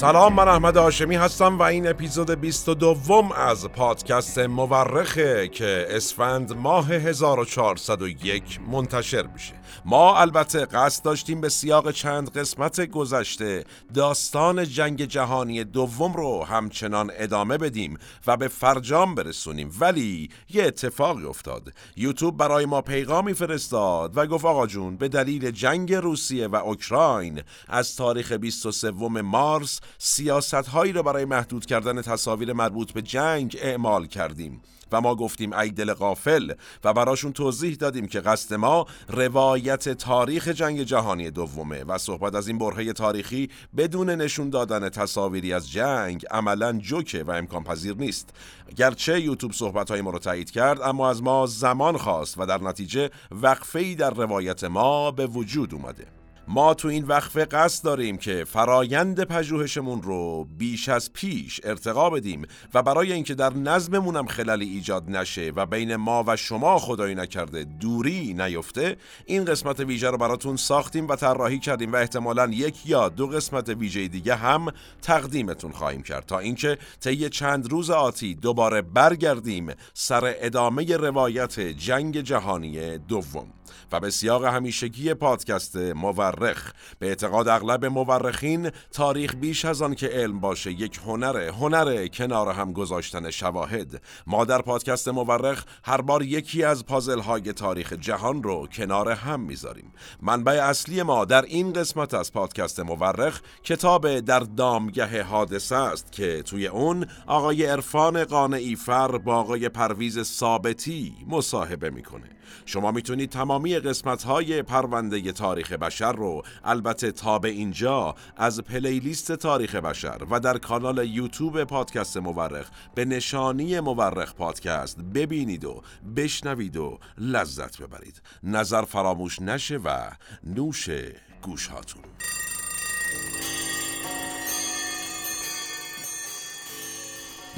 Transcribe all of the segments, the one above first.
سلام من احمد هاشمی هستم و این اپیزود 22 از پادکست مورخه که اسفند ماه 1401 منتشر میشه. ما البته قصد داشتیم به سیاق چند قسمت گذشته داستان جنگ جهانی دوم رو همچنان ادامه بدیم و به فرجام برسونیم. ولی یه اتفاقی افتاد. یوتیوب برای ما پیغامی فرستاد و گفت آقا جون به دلیل جنگ روسیه و اوکراین از تاریخ 23 مارس سیاست هایی را برای محدود کردن تصاویر مربوط به جنگ اعمال کردیم. و ما گفتیم ای دل غافل و براشون توضیح دادیم که قصد ما روایت تاریخ جنگ جهانی دومه و صحبت از این برهه تاریخی بدون نشون دادن تصاویری از جنگ عملا جوکه و امکان پذیر نیست. گرچه یوتیوب صحبت های ما رو تایید کرد اما از ما زمان خواست و در نتیجه وقفه در روایت ما به وجود اومده. ما تو این وقفه قصد داریم که فرایند پژوهشمون رو بیش از پیش ارتقا بدیم و برای اینکه در نظممون هم خللی ایجاد نشه و بین ما و شما خدایی نکرده دوری نیفته این قسمت ویژه رو براتون ساختیم و طراحی کردیم و احتمالا یک یا دو قسمت ویژه دیگه هم تقدیمتون خواهیم کرد تا اینکه طی چند روز آتی دوباره برگردیم سر ادامه روایت جنگ جهانی دوم. و به سیاق همیشگی پادکست مورخ. به اعتقاد اغلب مورخین تاریخ بیش از آن که علم باشه یک هنره هنر کنار هم گذاشتن شواهد. ما در پادکست مورخ هر بار یکی از پازل های تاریخ جهان رو کنار هم می‌ذاریم. منبع اصلی ما در این قسمت از پادکست مورخ کتاب در دامگه حادثه است که توی اون آقای عرفان قانعی فر با آقای پرویز ثابتی مصاحبه می‌کنه. شما می‌تونید تمامی قسمت های پرونده تاریخ بشر رو البته تا به اینجا از پلیلیست تاریخ بشر و در کانال یوتیوب پادکست مورخ به نشانی مورخ پادکست ببینید و بشنوید و لذت ببرید. نظر فراموش نشه و نوش گوش هاتون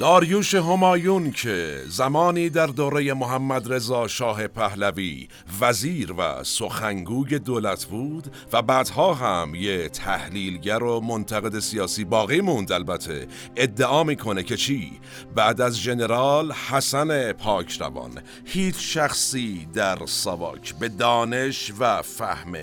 داریوش همایون که زمانی در دوره محمد رضا شاه پهلوی وزیر و سخنگوی دولت بود و بعدها هم یه تحلیلگر و منتقد سیاسی باقی موند البته ادعا می‌کنه که چی؟ بعد از جنرال حسن پاکروان هیچ شخصی در ساواک به دانش و فهم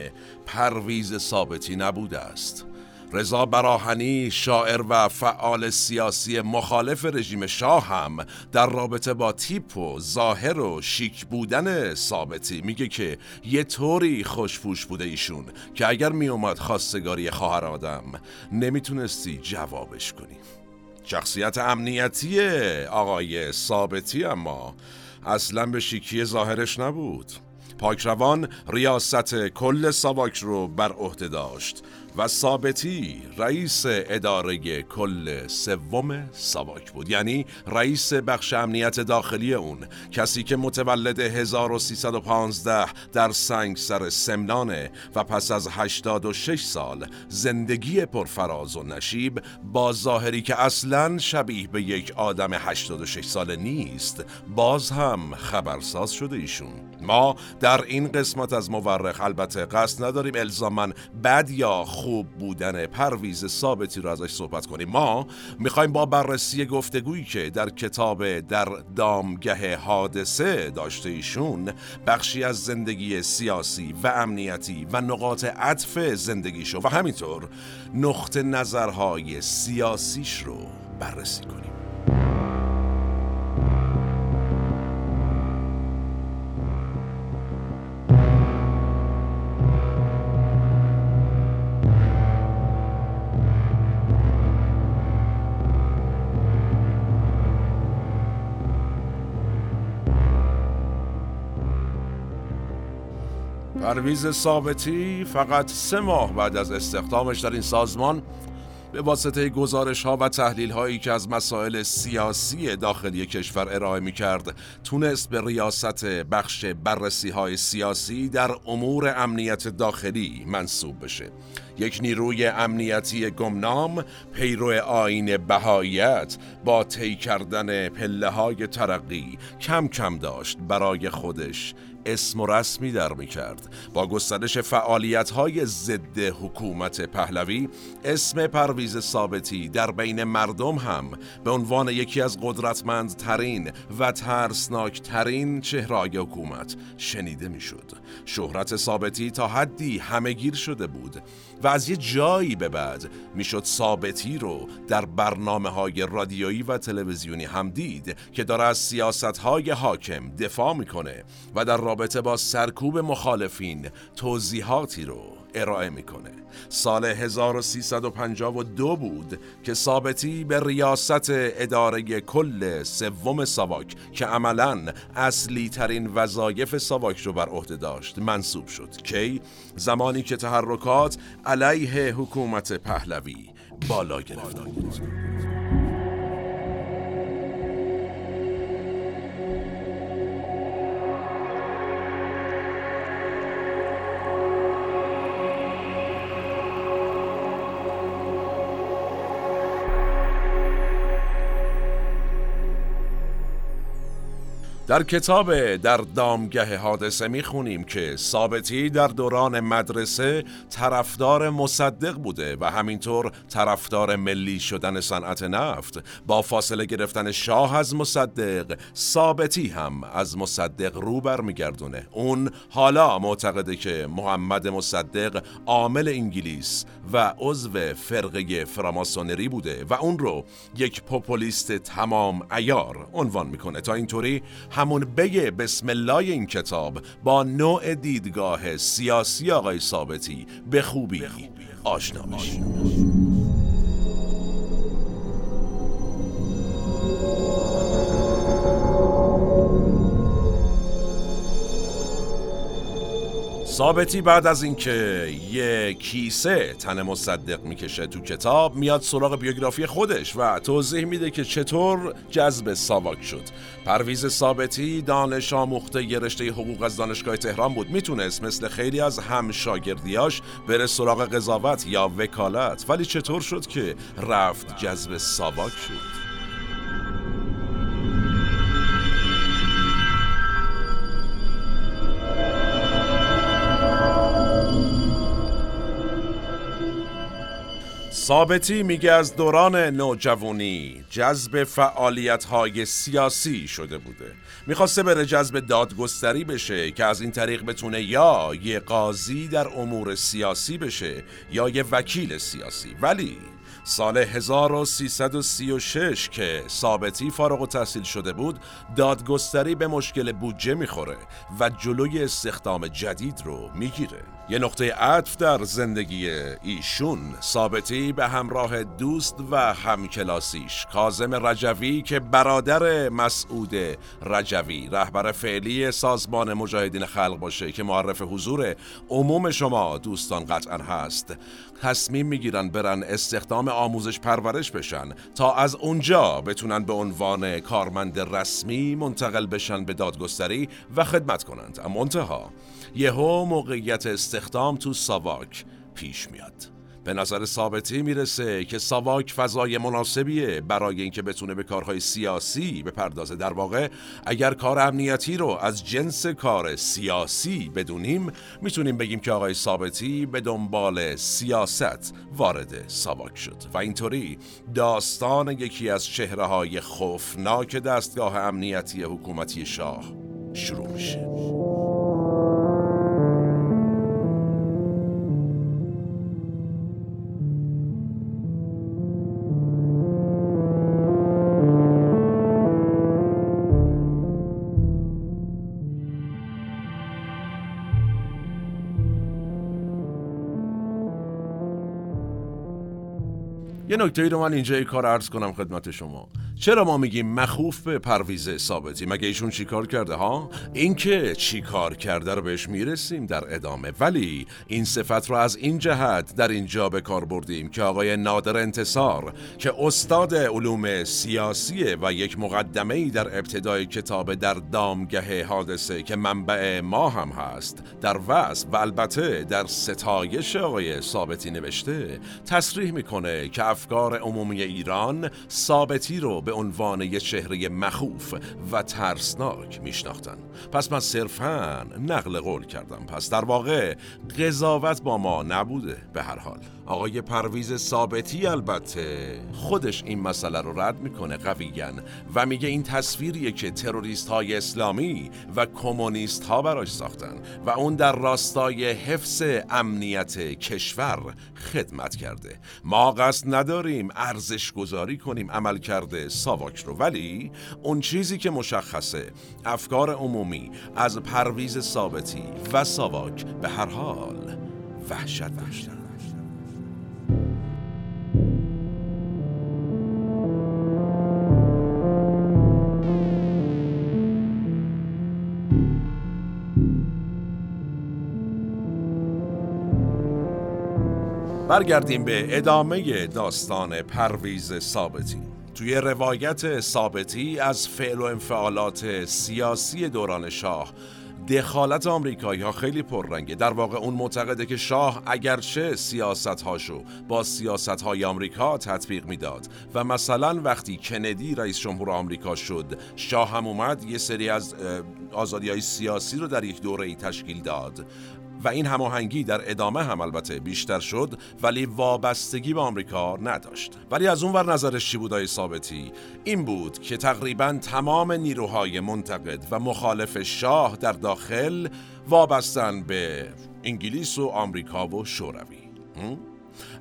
پرویز ثابتی نبوده است. رضا براهنی شاعر و فعال سیاسی مخالف رژیم شاه هم در رابطه با تیپ و ظاهر و شیک بودن ثابتی. میگه که یه طوری خوشپوش بوده ایشون که اگر میومد خواستگاری خواهر آدم نمی‌تونستی جوابش کنی. شخصیت امنیتی آقای ثابتی اما اصلا به شیکی ظاهرش نبود. پاکروان ریاست کل ساواک رو بر عهده داشت. و ثابتی رئیس اداره کل سوم ساواک بود. یعنی رئیس بخش امنیت داخلی اون. کسی که متولد 1315 در سنگسر سمنانه و پس از 86 سال زندگی پرفراز و نشیب با ظاهری که اصلا شبیه به یک آدم 86 ساله نیست باز هم خبرساز شده ایشون. ما در این قسمت از مورخ البته قصد نداریم الزامن بد یا خوب بودن پرویز ثابتی رو ازش صحبت کنیم. ما می‌خوایم با بررسی گفتگویی که در کتاب در دامگه حادثه داشته ایشون بخشی از زندگی سیاسی و امنیتی و نقاط عطف زندگیشو و همینطور نقطه نظرهای سیاسیش رو بررسی کنیم. پرویز ثابتی فقط سه ماه بعد از استخدامش در این سازمان به واسطه گزارش ها و تحلیل هایی که از مسائل سیاسی داخلی کشور ارائه می کرد تونست به ریاست بخش بررسی های سیاسی در امور امنیت داخلی منصوب بشه. یک نیروی امنیتی گمنام پیرو آین بهاییت با طی کردن پله های ترقی کم کم داشت برای خودش اسم و رسمی در می کرد با گسترش فعالیت های ضد حکومت پهلوی اسم پرویز ثابتی در بین مردم هم به عنوان یکی از قدرتمندترین و ترسناک ترین چهرهای حکومت شنیده می شد شهرت ثابتی تا حدی همهگیر شده بود و از یه جایی به بعد می‌شد ثابتی رو در برنامه های رادیویی و تلویزیونی هم دید که داره از سیاست های حاکم دفاع می‌کنه و در رابطه با سرکوب مخالفین توضیحاتی رو ارائه می‌کنه. سال 1352 بود که ثابتی به ریاست اداره کل سوم ساواک که عملا اصلی ترین وظایف ساواک رو بر عهده داشت منصوب شد. کی؟ زمانی که تحرکات علیه حکومت پهلوی بالا گرفت. در کتاب در دامگه حادثه می‌خونیم که ثابتی در دوران مدرسه طرفدار مصدق بوده و همینطور طرفدار ملی شدن صنعت نفت. با فاصله گرفتن شاه از مصدق ثابتی هم از مصدق رو برمیگردونه. اون حالا معتقده که محمد مصدق عامل انگلیس و عضو فرقه فراماسونری بوده و اون رو یک پوپولیست تمام ایار عنوان می‌کنه. تا اینطوری همون بگه بسم الله این کتاب با نوع دیدگاه سیاسی آقای ثابتی. به خوبی. آشنا بشیم ثابتی بعد از اینکه یه کیسه تن مصدق می‌کشه تو کتاب میاد سراغ بیوگرافی خودش و توضیح میده که چطور جذب ساواک شد. پرویز ثابتی دانش آموخته رشته حقوق از دانشگاه تهران بود. می‌تونست مثل خیلی از هم شاگردیاش بره سراغ قضاوت یا وکالت. ولی چطور شد که رفت جذب ساواک شد؟ ثابتی میگه از دوران نوجوانی جذب فعالیت های سیاسی شده بوده. می‌خواسته بره جذب دادگستری بشه که از این طریق بتونه یا یه قاضی در امور سیاسی بشه یا یه وکیل سیاسی. ولی سال 1336 که ثابتی فارغ و تحصیل شده بود دادگستری به مشکل بودجه می‌خوره و جلوی استخدام جدید رو می‌گیره. یه نقطه عطف در زندگی ایشون. ثابتی به همراه دوست و همکلاسیش. کازم رجوی که برادر مسعود رجوی رهبر فعلی سازمان مجاهدین خلق باشه که معرف حضور عموم شما دوستان قطعا هست. تصمیم می‌گیرن برن استخدام آموزش پرورش بشن. تا از اونجا بتونن به عنوان کارمند رسمی منتقل بشن به دادگستری و خدمت کنند. اما انتها یهو موقعیت استخدام تو ساواک پیش میاد. به نظر ثابتی می‌رسه که ساواک فضای مناسبیه برای اینکه بتونه به کارهای سیاسی بپردازه. در واقع اگر کار امنیتی رو از جنس کار سیاسی بدونیم می‌تونیم بگیم که آقای ثابتی به دنبال سیاست وارد ساواک شد. و اینطوری داستان یکی از چهره های خوفناک دستگاه امنیتی حکومتی شاه شروع میشه. نکته ای رو من اینجا کار عرض کنم خدمت شما. چرا ما میگیم مخوف به پرویز ثابتی؟ مگه ایشون چیکار کرده ها؟ اینکه چیکار کرده رو بهش می‌رسیم در ادامه. ولی این صفت رو از این جهت در اینجا به کار بردیم که آقای نادر انتصار که استاد علوم سیاسیه و یک مقدمه ای در ابتدای کتاب در دامگه حادثه که منبع ما هم هست در وصف و البته در ستایش آقای ثابتی نوشته تصریح می‌کنه که افکار عمومی ایران ثابتی رو به عنوان یک چهره مخوف و ترسناک میشناختن. پس من صرفا نقل قول کردم. پس در واقع قضاوت با ما نبوده به هر حال. آقای پرویز ثابتی البته. خودش این مسئله رو رد می‌کنه قویگن و میگه این تصویریه که تروریست های اسلامی و کمونیست ها براش ساختن و اون در راستای حفظ امنیت کشور خدمت کرده. ما قصد نداریم ارزش گذاری کنیم عمل کرده ساواک رو ولی اون چیزی که مشخصه افکار عمومی از پرویز ثابتی و ساواک به هر حال وحشت وحشت برگردیم به ادامه داستان پرویز ثابتی. توی روایت ثابتی از فعل و انفعالات سیاسی دوران شاه دخالت آمریکایی ها خیلی پررنگه. در واقع اون معتقده که شاه اگرچه سیاست هاشو با سیاست های آمریکا تطبیق می‌داد و مثلا وقتی کندی رئیس جمهور آمریکا شد شاه هم اومد یه سری از آزادی های سیاسی رو در یک دوره ای تشکیل داد. و این هماهنگی در ادامه هم البته بیشتر شد ولی وابستگی به آمریکا نداشت. ولی از اون ور نظرش چی بودای ثابتی؟ این بود که تقریبا تمام نیروهای منتقد و مخالف شاه در داخل وابستن به انگلیس و آمریکا و شوروی.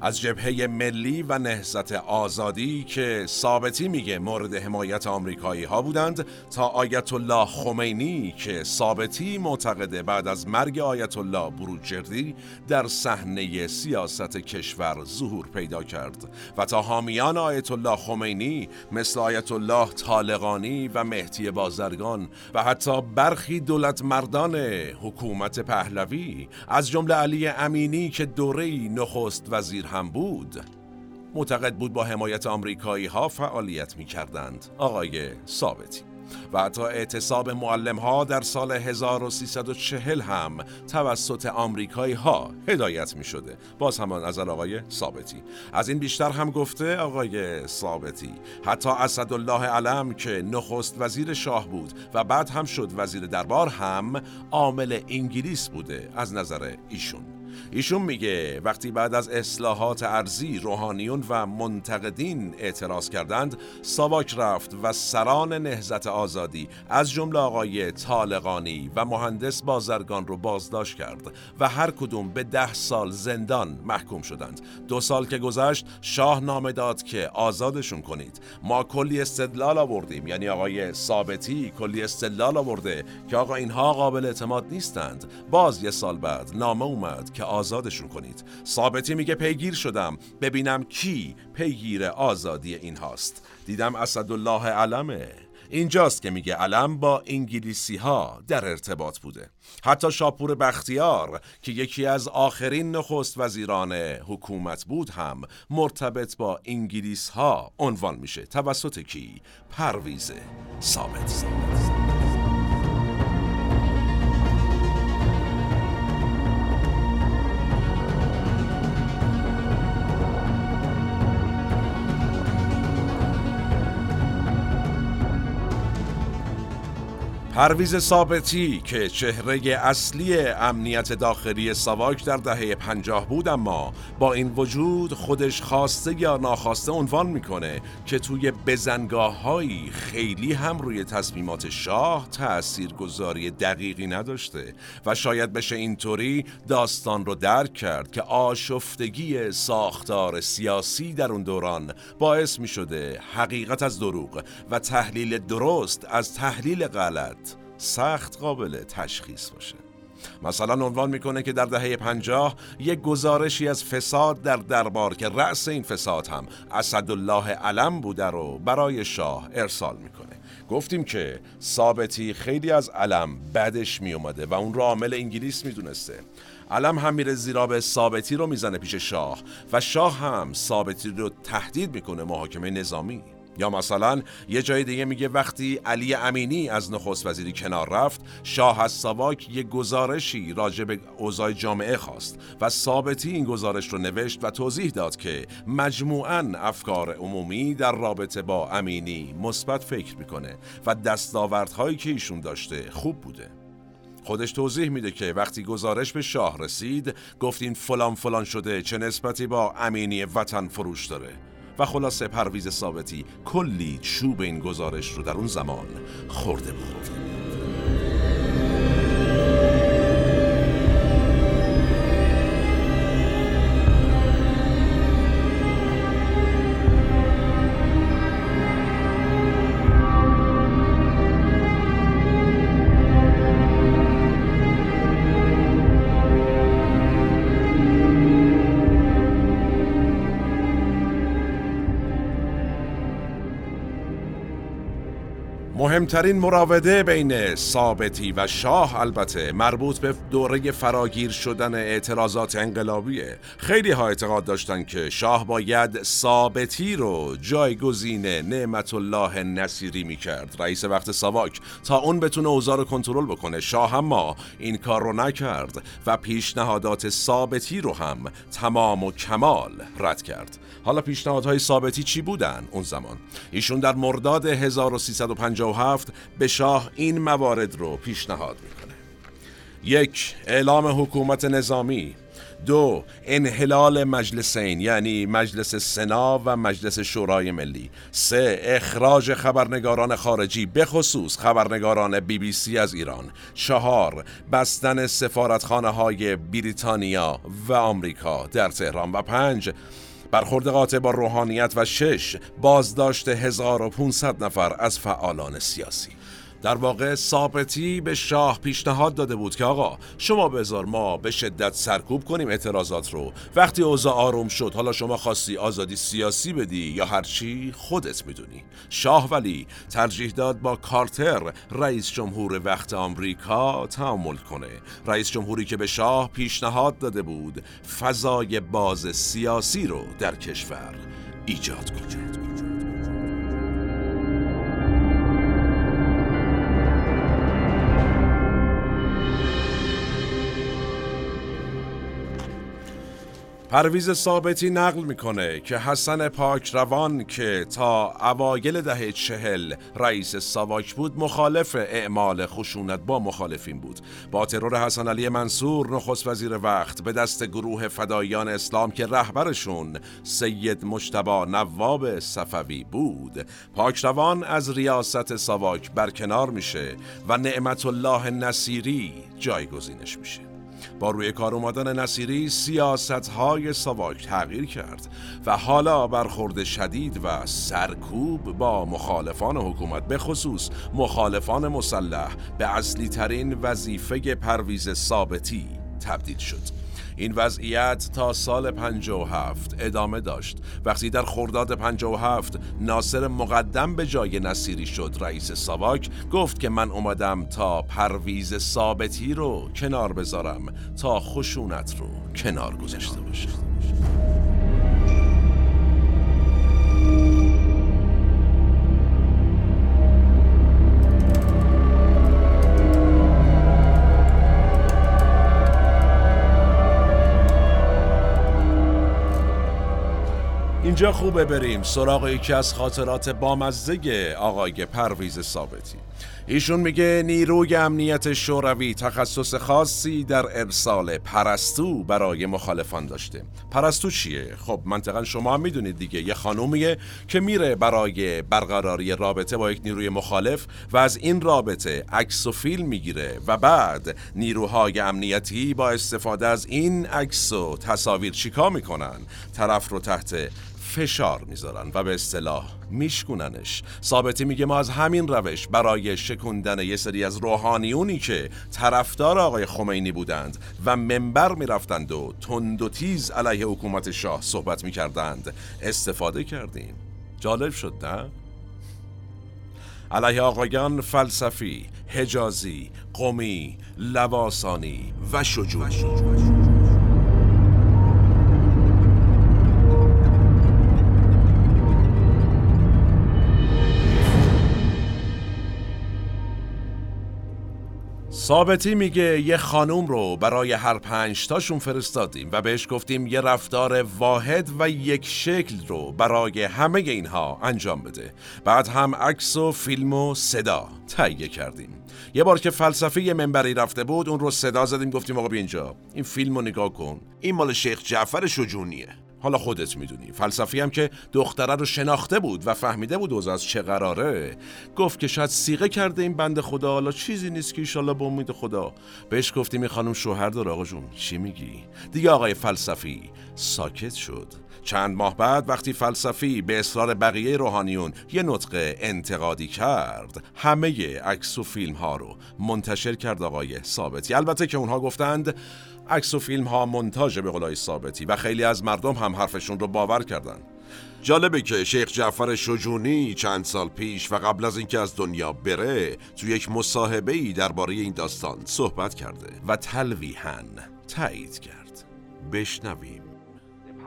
از جبهه ملی و نهضت آزادی که ثابتی میگه مورد حمایت آمریکایی ها بودند تا آیت الله خمینی که ثابتی معتقده بعد از مرگ آیت الله بروجردی در صحنه سیاست کشور ظهور پیدا کرد و تا حامیان آیت الله خمینی مثل آیت الله طالقانی و مهدی بازرگان و حتی برخی دولت مردان حکومت پهلوی از جمله علی امینی که دوره نخست وزیر هم بود. معتقد بود با حمایت آمریکایی ها فعالیت می کردند آقای ثابتی. و حتی اعتصاب معلم ها در سال 1340 هم توسط آمریکایی ها هدایت می شده باز همان از آقای ثابتی. از این بیشتر هم گفته آقای ثابتی. حتی اسدالله علم که نخست وزیر شاه بود و بعد هم شد وزیر دربار هم عامل انگلیس بوده از نظر ایشون. ایشون میگه وقتی بعد از اصلاحات ارزی روحانیون و منتقدین اعتراض کردند ساواک رفت و سران نهزت آزادی از جمله آقای طالقانی و مهندس بازرگان رو بازداشت کرد و هر کدوم به ده سال زندان محکوم شدند. دو سال که گذشت شاه نامه داد که آزادشون کنید. ما کلی استدلال آوردیم یعنی آقای ثابتی کلی استدلال آورده که آقا اینها قابل اعتماد نیستند. باز یه سال بعد نامه اومد که آزادشون کنید. ثابتی میگه پیگیر شدم. ببینم کی پیگیر آزادی این هاست دیدم اسدالله علمه. اینجاست که میگه علم با انگلیسی ها در ارتباط بوده. حتی شاپور بختیار که یکی از آخرین نخست وزیران حکومت بود هم مرتبط با انگلیس ها عنوان میشه. توسط کی؟ پرویز ثابت, ثابت. پرویز ثابتی که چهره اصلی امنیت داخلی ساواک در دهه پنجاه بود اما با این وجود خودش خواسته یا ناخواسته عنوان می‌کنه که توی بزنگاه هایی خیلی هم روی تصمیمات شاه تأثیر گذاری دقیقی نداشته و شاید بشه اینطوری داستان رو درک کرد که آشفتگی ساختار سیاسی در اون دوران باعث می شده حقیقت از دروغ و تحلیل درست از تحلیل غلط سخت قابل تشخیص باشه. مثلا عنوان می‌کنه که در دهه پنجاه یک گزارشی از فساد در دربار که رأس این فساد هم اسدالله علم بوده رو برای شاه ارسال می‌کنه. گفتیم که ثابتی خیلی از علم بدش میومده و اون رو عامل انگلیس می‌دونسته. علم هم میره زیرا به ثابتی رو می‌زنه پیش شاه و شاه هم ثابتی رو تهدید می‌کنه محاکمه نظامی. یا مثلا یه جای دیگه میگه وقتی علی امینی از نخست وزیری کنار رفت شاه از ساواک یه گزارشی راجع به اوضاع جامعه خواست و ثابتی این گزارش رو نوشت و توضیح داد که مجموعاً افکار عمومی در رابطه با امینی مثبت فکر می‌کنه و دستاوردهایی که ایشون داشته خوب بوده. خودش توضیح میده که وقتی گزارش به شاه رسید گفتین فلان فلان شده چه نسبتی با امینی وطن فروش داره. و خلاصه پرویز ثابتی کلی چوب این گزارش رو در اون زمان خورده بود. مهمترین مراوده بین ثابتی و شاه البته مربوط به دوره فراگیر شدن اعتراضات انقلابیه. خیلی ها اعتقاد داشتن که شاه باید ثابتی رو جایگزین نعمت الله نصیری می‌کرد. رئیس وقت ساواک تا اون بتونه اوضاع رو کنترل بکنه. شاه اما این کار رو نکرد و پیشنهادات ثابتی رو هم تمام و کمال رد کرد. حالا پیشنهادهای ثابتی چی بودن اون زمان؟ ایشون در مرداد 1357 به شاه این موارد رو پیشنهاد می‌کنه. یک اعلام حکومت نظامی. دو انحلال مجلسین یعنی مجلس سنا و مجلس شورای ملی. سه اخراج خبرنگاران خارجی به خصوص خبرنگاران بی بی سی از ایران. چهار بستن سفارتخانه های بریتانیا و آمریکا در تهران. و پنج برخورد قاطع با روحانیت و شش بازداشت 1500 نفر از فعالان سیاسی. در واقع ثابتی به شاه پیشنهاد داده بود که آقا شما بذار ما به شدت سرکوب کنیم اعتراضات رو. وقتی اوضاع آروم شد حالا شما خواستی آزادی سیاسی بدی یا هرچی خودت می‌دونی. شاه ولی ترجیح داد با کارتر رئیس جمهور وقت آمریکا تعامل کنه. رئیس جمهوری که به شاه پیشنهاد داده بود فضای باز سیاسی رو در کشور ایجاد کنه پرویز ثابتی نقل می‌کنه که حسن پاک روان که تا اوایل دهه چهل رئیس ساواک بود مخالف اعمال خشونت با مخالفین بود. با ترور حسن علی منصور نخست وزیر وقت به دست گروه فدایان اسلام که رهبرشون سید مشتبا نواب صفوی بود. پاک روان از ریاست ساواک برکنار میشه و نعمت الله نصیری جایگزینش میشه. با روی کار اومدن نصیری سیاست های ساواک تغییر کرد و حالا برخورد شدید و سرکوب با مخالفان حکومت به خصوص مخالفان مسلح به اصلی ترین وظیفه پرویز ثابتی تبدیل شد. این وضعیت تا سال 57 ادامه داشت. وقتی در خرداد 57 ناصر مقدم به جای نصیری شد رئیس ساواک گفت که من اومدم تا پرویز ثابتی رو کنار بذارم تا خشونت رو کنار گذاشته باشم اینجا خوبه بریم سراغ یکی از خاطرات بامزه آقای پرویز ثابتی ایشون میگه نیروی امنیت شوروی تخصص خاصی در ارسال پرستو برای مخالفان داشته پرستو چیه؟ خب منطقا شما هم می‌دونید دیگه یه خانومیه که میره برای برقراری رابطه با یک نیروی مخالف و از این رابطه عکس و فیلم می‌گیره و بعد نیروهای امنیتی با استفاده از این عکس و تصاویر چیکار می‌کنن؟ طرف رو تحت فشار می‌ذارن و به اصطلاح میشکوننش. ثابتی میگه ما از همین روش برای شکوندن یه سری از روحانیونی که طرفدار آقای خمینی بودند و منبر می‌رفتند و تند و تیز علیه حکومت شاه صحبت می‌کردند استفاده کردیم. جالب شد نه؟ علیه آقایان فلسفی، حجازی، قومی، لواسانی و شجونی ثابتی میگه یه خانوم رو برای هر پنج تاشون فرستادیم و بهش گفتیم یه رفتار واحد و یک شکل رو برای همه اینها انجام بده. بعد هم عکس و فیلم و صدا تهیه کردیم. یه بار که فلسفه یه منبری رفته بود اون رو صدا زدیم گفتیم آقا بیا اینجا. این فیلم رو نگاه کن. این مال شیخ جعفر شجونیه. حالا خودت می‌دونی. فلسفی هم که دختره رو شناخته بود و فهمیده بود از چه قراره. گفت که شاید سیغه کرده این بند خدا. حالا چیزی نیست که ایشالله به امید خدا. بهش گفتیم این خانم شوهر داره. آقا جون چی میگی؟ دیگه آقای فلسفی ساکت شد. چند ماه بعد وقتی فلسفی به اصرار بقیه روحانیون یه نطق انتقادی کرد همه عکس و فیلم ها رو منتشر کرد آقای ثابتی. البته که اونها گفتند عکس و فیلم ها منتاج به قولای ثابتی و خیلی از مردم هم حرفشون رو باور کردن. جالبه که شیخ جعفر شجونی چند سال پیش و قبل از اینکه از دنیا بره تو یک مصاحبه ای درباره این داستان صحبت کرده و تلویحا تایید کرد. بشنویم.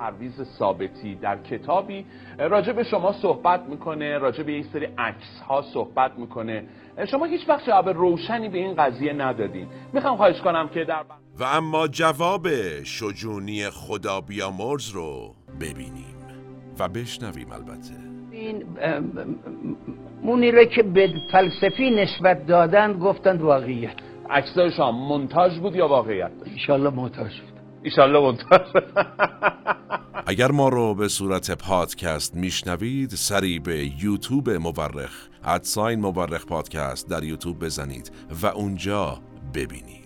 پرویز ثابتی در کتابی. راجع به شما صحبت می‌کنه راجع به یک سری عکس ها صحبت می‌کنه. شما هیچ وقت جواب روشنی به این قضیه ندادین. می‌خوام خواهش کنم که در و اما جواب شجونی خدا بیامرز رو ببینیم و بشنویم البته. این مونی که به فلسفی نسبت دادن گفتند واقعیت. عکسای شما منتاج بود یا واقعیت داشت؟ ایشالله منتاج بود. ایشالله منتاج اگر ما رو به صورت پادکست میشنوید سری به یوتیوب مورخ ادساین مورخ پادکست در یوتیوب بزنید و اونجا ببینید.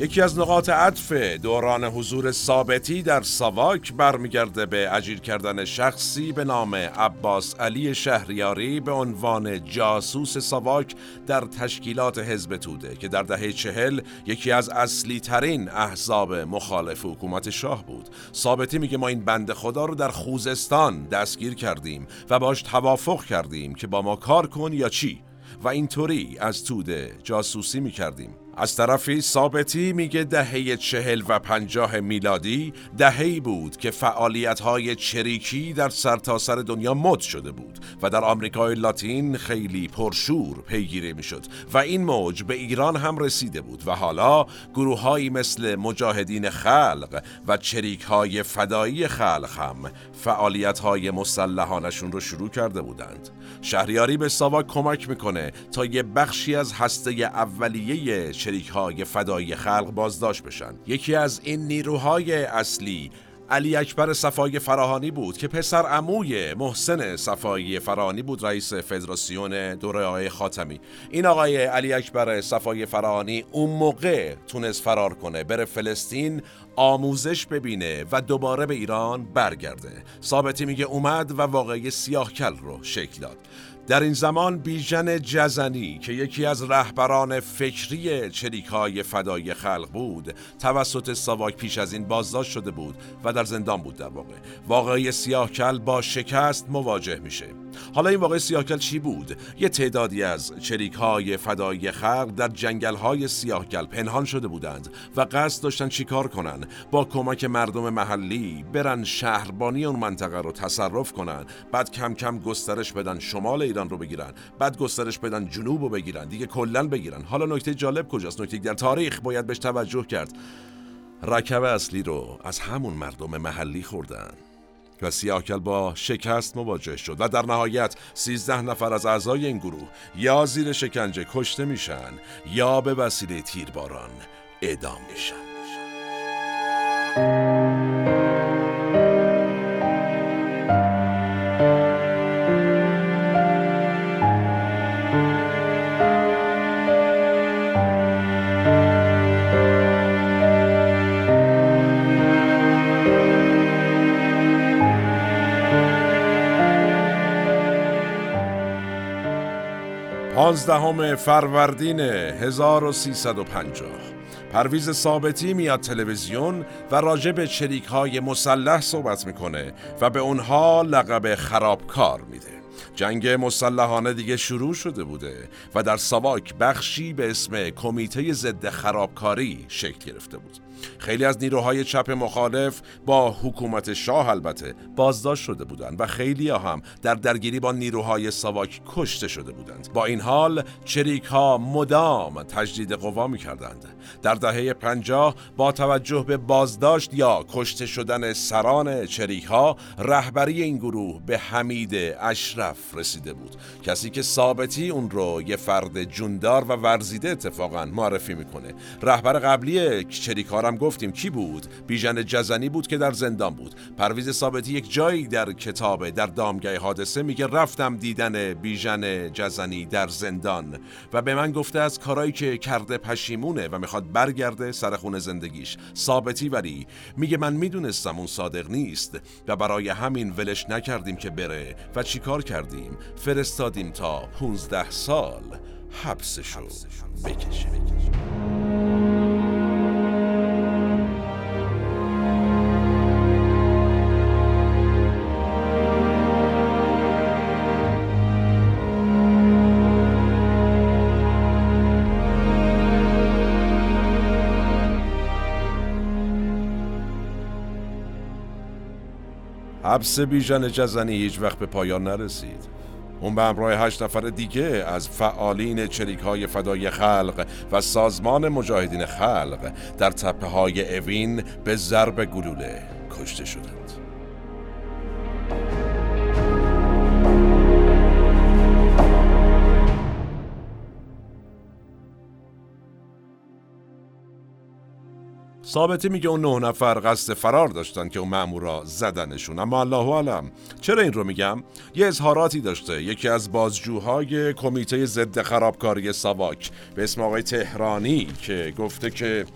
یکی از نقاط عطف دوران حضور ثابتی در ساواک برمیگرده به اجیر کردن شخصی به نام عباس علی شهریاری به عنوان جاسوس ساواک در تشکیلات حزب توده که در دهه چهل یکی از اصلی ترین احزاب مخالف حکومت شاه بود. ثابتی میگه ما این بند خدا رو در خوزستان دستگیر کردیم و باش توافق کردیم که با ما کار کن یا چی؟ و اینطوری از توده جاسوسی می‌کردیم. از طرفی ثابتی میگه دهه چهل و پنجاه میلادی دههی بود که فعالیت های چریکی در سرتاسر سر دنیا مد شده بود و در آمریکای لاتین خیلی پرشور پیگیری می‌شد و این موج به ایران هم رسیده بود و حالا گروههایی مثل مجاهدین خلق و چریک های فدایی خلق هم فعالیت های مسلحانشون رو شروع کرده بودند. شهریاری به ساواک کمک می‌کنه تا یه بخشی از هسته اولیه شریک های فدایی خلق بازداشت بشن. یکی از این نیروهای اصلی علی اکبر صفای فراهانی بود که پسر عموی محسن صفایی فراهانی بود رئیس فدراسیون دوره آقای خاتمی. این آقای علی اکبر صفای فراهانی اون موقع تونست فرار کنه بره فلسطین آموزش ببینه و دوباره به ایران برگرده. ثابتی میگه اومد و واقعی سیاهکل رو شکل داد. در این زمان بیژن جزنی که یکی از رهبران فکری چریکهای فدای خلق بود توسط ساواک پیش از این بازداشت شده بود و در زندان بود در واقع. واقعی سیاهکل با شکست مواجه میشه. حالا این واقع سیاهکل چی بود؟ یه تعدادی از چریک های فدایی خلق در جنگل های سیاهکل پنهان شده بودند و قصد داشتن چیکار کنن؟ با کمک مردم محلی برن شهربانی اون منطقه رو تصرف کنن بعد کم کم گسترش بدن شمال ایران رو بگیرن. بعد گسترش بدن جنوب رو بگیرن. دیگه کلا بگیرن. حالا نکته جالب کجاست؟ نکته در تاریخ باید بهش توجه کرد. رکب اصلی رو از همون مردم محلی خوردن و سیاهکل با شکست مواجه شد و در نهایت سیزده نفر از اعضای این گروه یا زیر شکنجه کشته میشن یا به وسیله تیرباران اعدام میشن. پانزدهم فروردین 1350 پرویز ثابتی میاد تلویزیون و راجع به چریک های مسلح صحبت می‌کنه و به اونها لقب خرابکار میده. جنگ مسلحانه دیگه شروع شده بوده و در ساواک بخشی به اسم کمیته ضد خرابکاری شکل گرفته بود. خیلی از نیروهای چپ مخالف با حکومت شاه البته بازداشت شده بودند و خیلی هم در درگیری با نیروهای ساواک کشته شده بودند. با این حال چریک ها مدام تجدید قوا می کردند در دهه پنجاه با توجه به بازداشت یا کشته شدن سران چریک ها رهبری این گروه به حمید اشرف رسیده بود. کسی که ثابتی اون رو یه فرد جوندار و ورزیده اتفاقا معرفی می‌کنه. رهبر قبلی چریک ها هم گفتیم کی بود؟ بیژن جزنی بود که در زندان بود. پرویز ثابتی یک جایی در کتابه در دامگاه حادثه میگه رفتم دیدن بیژن جزنی در زندان. و به من گفته از کارایی که کرده پشیمونه و می‌خواد برگرده سر خونه زندگیش. ثابتی ولی میگه من می‌دونستم اون صادق نیست و برای همین ولش نکردیم که بره. و چیکار کردیم؟ فرستادیم تا 15 سال. حبسشو بکشه. حبس بیژن جزنی هیچ وقت به پایان نرسید. اون به همراه هشت نفر دیگه از فعالین چریک های فدای خلق و سازمان مجاهدین خلق در تپه های اوین به ضرب گلوله کشته شدند. ثابتی میگه اون نه نفر قصد فرار داشتن که اون مامورا زدنشون. اما الله علم چرا این رو میگم؟ یه اظهاراتی داشته. یکی از بازجوهای کمیته ضد خرابکاری ساواک. به اسم آقای تهرانی که گفته که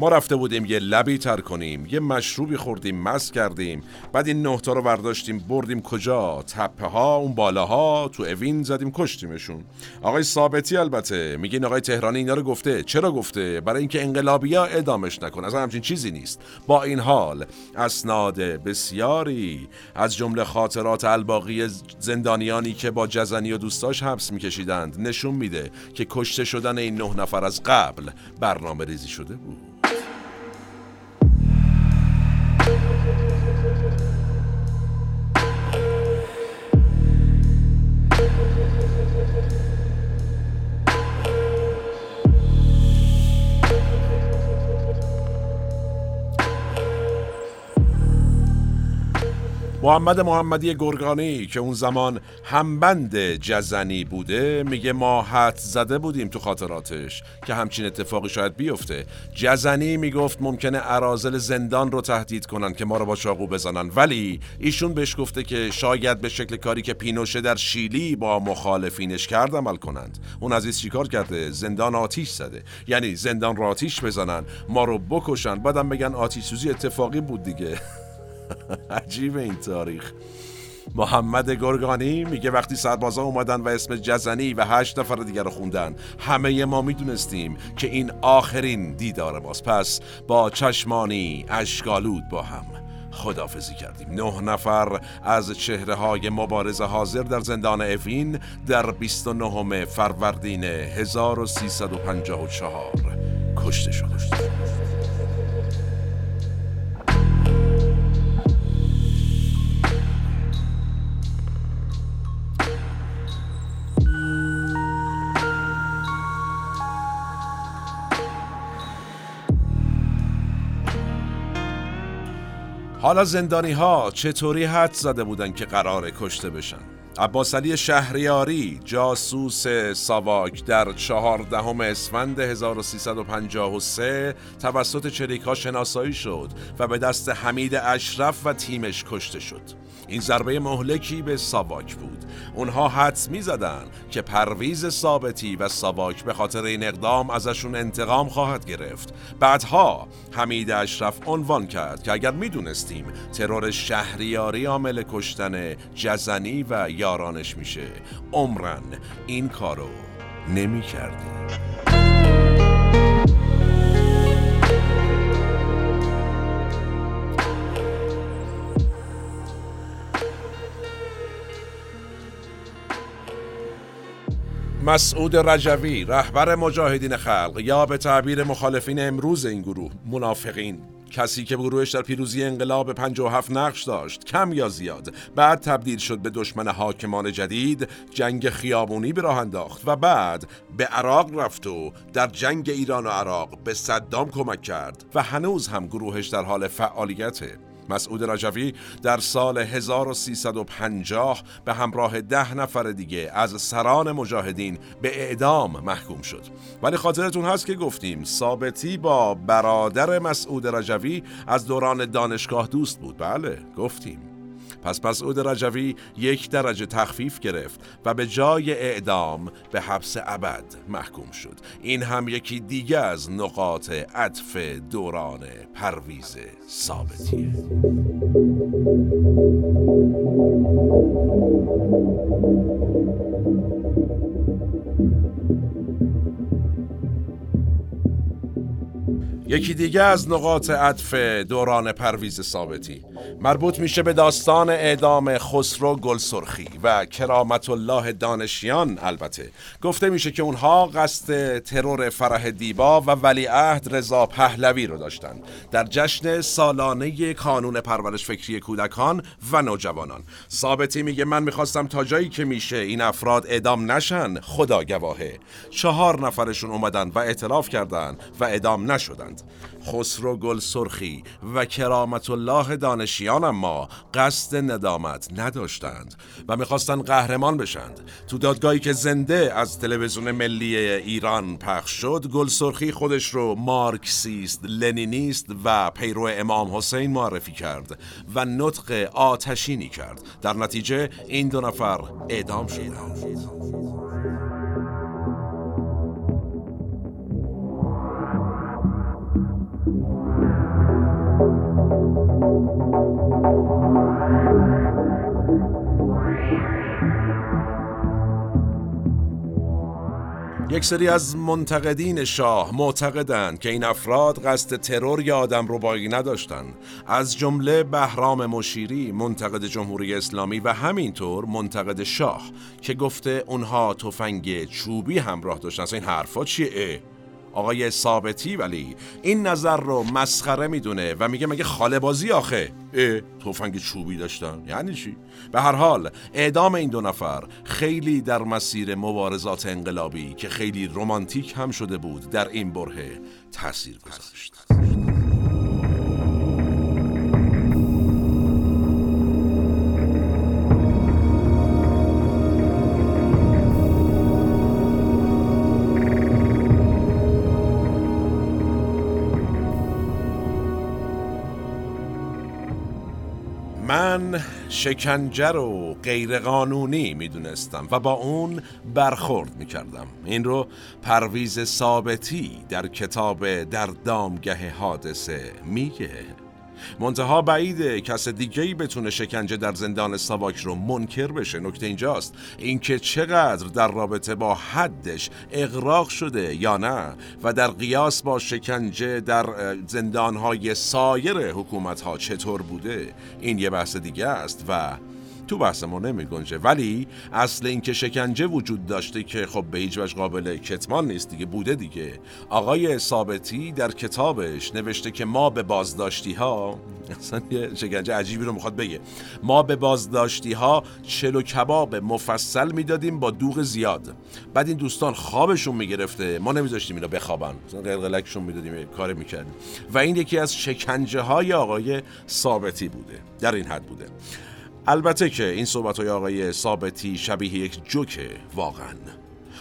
ما رفته بودیم یه لبی تر کنیم یه مشروبی خوردیم مس کردیم. بعد این نهتا رو برداشتیم بردیم کجا؟ تپه ها اون بالاها تو اوین زدیم کشتیمشون. آقای ثابتی البته میگین آقای تهرانی اینا رو گفته. چرا گفته؟ برای اینکه انقلابیا ادامش نکن. اصلا همچین چیزی نیست. با این حال اسناد بسیاری از جمله خاطرات الباقی زندانیانی که با جزنی و دوستاش حبس میکشیدند نشون میده که کشته شدن این نه نفر از قبل برنامه ریزی شده بود. Thank you. محمد محمدی گرگانی که اون زمان همبند جزنی بوده میگه ما حد زده بودیم تو خاطراتش که همچین اتفاقی شاید بیفته. جزنی می‌گفت ممکنه ارازل زندان رو تهدید کنن که ما رو با چاقو بزنن. ولی ایشون بهش گفته که شاید به شکل کاری که پینوشه در شیلی با مخالفینش کرد عمل کنند. اون عزیز چیکار کرده؟ زندان آتیش زده. یعنی زندان رو آتیش بزنن ما رو بکشن. بعدم بگن آتیش سوزی اتفاقی بود دیگه. عجیب این تاریخ. محمد گرگانی میگه وقتی سربازا اومدن و اسم جزنی و هشت نفر دیگر رو خوندن همه ما می‌دونستیم که این آخرین دیدار ماست پس با چشمانی اشکالود با هم. خدافزی کردیم. نه نفر از چهره های مبارز حاضر در زندان اوین در 29 فروردین 1354 کشته شده. حالا زندانی ها چطوری حد زده بودن که قرار کشته بشن؟ عباس علی شهریاری جاسوس ساواک در چهاردهم اسفند 1353 توسط چریکا شناسایی شد و به دست حمید اشرف و تیمش کشته شد. این ضربه مهلکی به ساواک بود. اونها حدس می زدن که پرویز ثابتی و ساواک به خاطر این اقدام ازشون انتقام خواهد گرفت. بعدها حمید اشرف عنوان کرد که اگر می دونستیم ترور شهریاری عامل کشتن جزنی و یارانش میشه عمرن این کارو نمی کردی. مسعود رجوی رهبر مجاهدین خلق یا به تعبیر مخالفین امروز این گروه منافقین کسی که گروهش در پیروزی انقلاب 57 نقش داشت کم یا زیاد بعد تبدیل شد به دشمن حاکمان جدید جنگ خیابونی به راه انداخت و بعد به عراق رفت و در جنگ ایران و عراق به صدام کمک کرد و هنوز هم گروهش در حال فعالیته مسعود رجوی در سال 1350 به همراه ده نفر دیگه از سران مجاهدین به اعدام محکوم شد. ولی خاطرتون هست که گفتیم ثابتی با برادر مسعود رجوی از دوران دانشگاه دوست بود. بله گفتیم. پس مسعود رجوی یک درجه تخفیف گرفت و به جای اعدام به حبس ابد محکوم شد. این هم یکی دیگه از نقاط عطف دوران پرویز ثابتیه یکی دیگه از نقاط عطف دوران پرویز ثابتی. مربوط میشه به داستان اعدام خسرو گلسرخی و کرامت الله دانشیان البته. گفته میشه که اونها قصد ترور فرح دیبا و ولیعهد رضا پهلوی رو داشتن. در جشن سالانه کانون پرورش فکری کودکان و نوجوانان. ثابتی میگه من می‌خواستم تا جایی که میشه این افراد اعدام نشن خدا گواهه چهار نفرشون اومدن و اعتراف کردن و اعدام نشدند خسرو گل سرخی و کرامت الله دانشیان اما قصد ندامت نداشتند و می‌خواستند قهرمان بشند. تو دادگاهی که زنده از تلویزیون ملی ایران پخش شد گل سرخی خودش رو مارکسیست لنینیست و پیرو امام حسین معرفی کرد و نطق آتشینی کرد. در نتیجه این دو نفر اعدام شدند. یک سری از منتقدین شاه معتقدند که این افراد قصد ترور یا آدم ربایی نداشتند از جمله بهرام مشیری منتقد جمهوری اسلامی و همینطور منتقد شاه که گفته اونها تفنگ چوبی همراه داشتن. این حرفا چیه؟ آقای ثابتی ولی این نظر رو مسخره می‌دونه و میگه مگه خاله بازی آخه؟ اه تفنگ چوبی داشتن. یعنی چی؟ به هر حال اعدام این دو نفر خیلی در مسیر مبارزات انقلابی که خیلی رمانتیک هم شده بود در این بره تاثیر گذاشت. من شکنجه رو غیرقانونی می‌دونستم و با اون برخورد می‌کردم. این رو پرویز ثابتی در کتاب در دامگه حادثه میگه. منتها بعیده کس دیگه ای بتونه شکنجه در زندان ساواک رو منکر بشه. نکته اینجاست. اینکه چقدر در رابطه با حدش اغراق شده یا نه و در قیاس با شکنجه در زندانهای سایر حکومت ها چطور بوده این یه بحث دیگه است و تو بحث ما نمی گنجه ولی اصل اینکه شکنجه وجود داشته که خب به هیچ وجه قابل کتمان نیست دیگه بوده دیگه. آقای ثابتی در کتابش نوشته که ما به بازداشتی ها اصلا یه شکنجه عجیبی رو می‌خواد بگه. ما به بازداشتی ها چلو کباب مفصل می‌دادیم با دوغ زیاد. بعد این دوستان خوابشون می‌گرفته. ما نمیذاشتیم اینا بخوابن. قلقلکشون می‌دادیم کار می‌کردیم. و این یکی از شکنجه های آقای ثابتی بوده. در این حد بوده. البته که این صحبت های آقای ثابتی شبیه یک جوکه واقعا.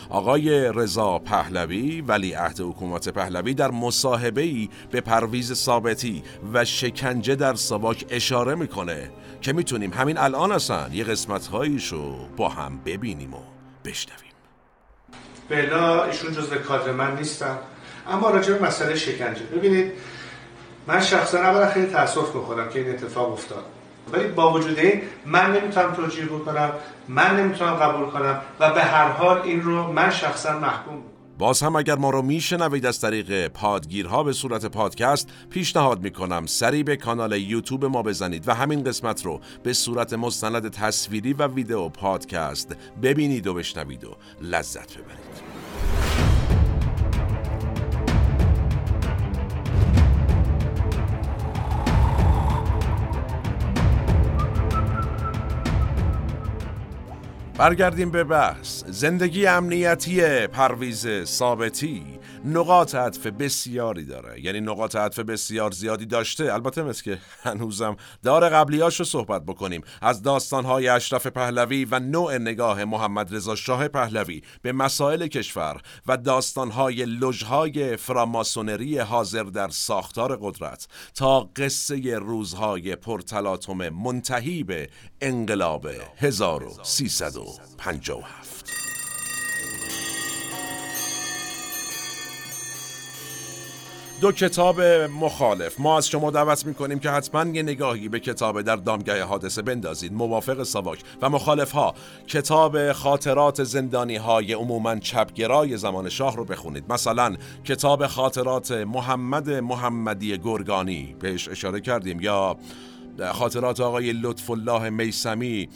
آقای رضا پهلوی ولی عهد حکومت پهلوی در مصاحبه ای به پرویز ثابتی و شکنجه در سواک اشاره می‌کنه که می‌تونیم همین الان اصلا یه قسمت هاییشو با هم ببینیم و بشنویم. بلا ایشون جزو کادر من نیستن. اما راجع به مسئله شکنجه. ببینید من شخصا اولا خیلی تاسف می‌خورم که این اتفاق افتاد. ولی با وجود این من نمی‌تونم توجیه بکنم من نمی‌تونم قبول کنم و به هر حال این رو من شخصا محکوم باز هم اگر ما رو میشنوید از طریق پادگیرها به صورت پادکست پیشنهاد می‌کنم سری به کانال یوتیوب ما بزنید و همین قسمت رو به صورت مستند تصویری و ویدیو پادکست ببینید و بشنوید و لذت ببرید. برگردیم به بحث. زندگی امنیتی پرویز ثابتی. نقاط عطف بسیاری داره. یعنی نقاط عطف بسیار زیادی داشته. البته مثل که هنوزم داره قبلیاش رو صحبت بکنیم. از داستانهای اشرف پهلوی و نوع نگاه محمد رضا شاه پهلوی به مسائل کشور و داستانهای لژهای فراماسونری حاضر در ساختار قدرت تا قصه روزهای پرتلاطم منتهی به انقلاب 1357 دو کتاب مخالف. ما از شما دعوت می‌کنیم که حتما یه نگاهی به کتاب در دامگه حادثه بندازید. موافق ساواک. و مخالف ها کتاب خاطرات زندانی های عموما چپگرای زمان شاه رو بخونید. مثلا کتاب خاطرات محمد محمدی گرگانی. بهش اشاره کردیم. یا خاطرات آقای لطف الله میسمی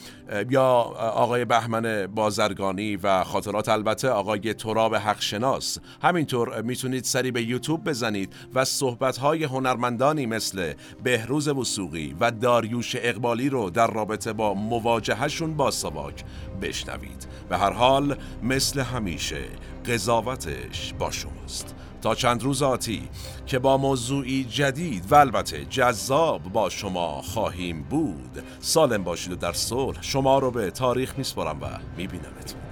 یا آقای بهمن بازرگانی و خاطرات البته آقای تراب حقشناس. همینطور می‌تونید سری به یوتیوب بزنید و صحبتهای هنرمندانی مثل بهروز وسوقی و داریوش اقبالی رو در رابطه با مواجهشون با سواک بشنوید. به هر حال مثل همیشه قضاوتش با شماست. تا چند روز آتی که با موضوعی جدید و البته جذاب با شما خواهیم بود. سالم باشید و در صلح شما رو به تاریخ میسپارم و میبینمتون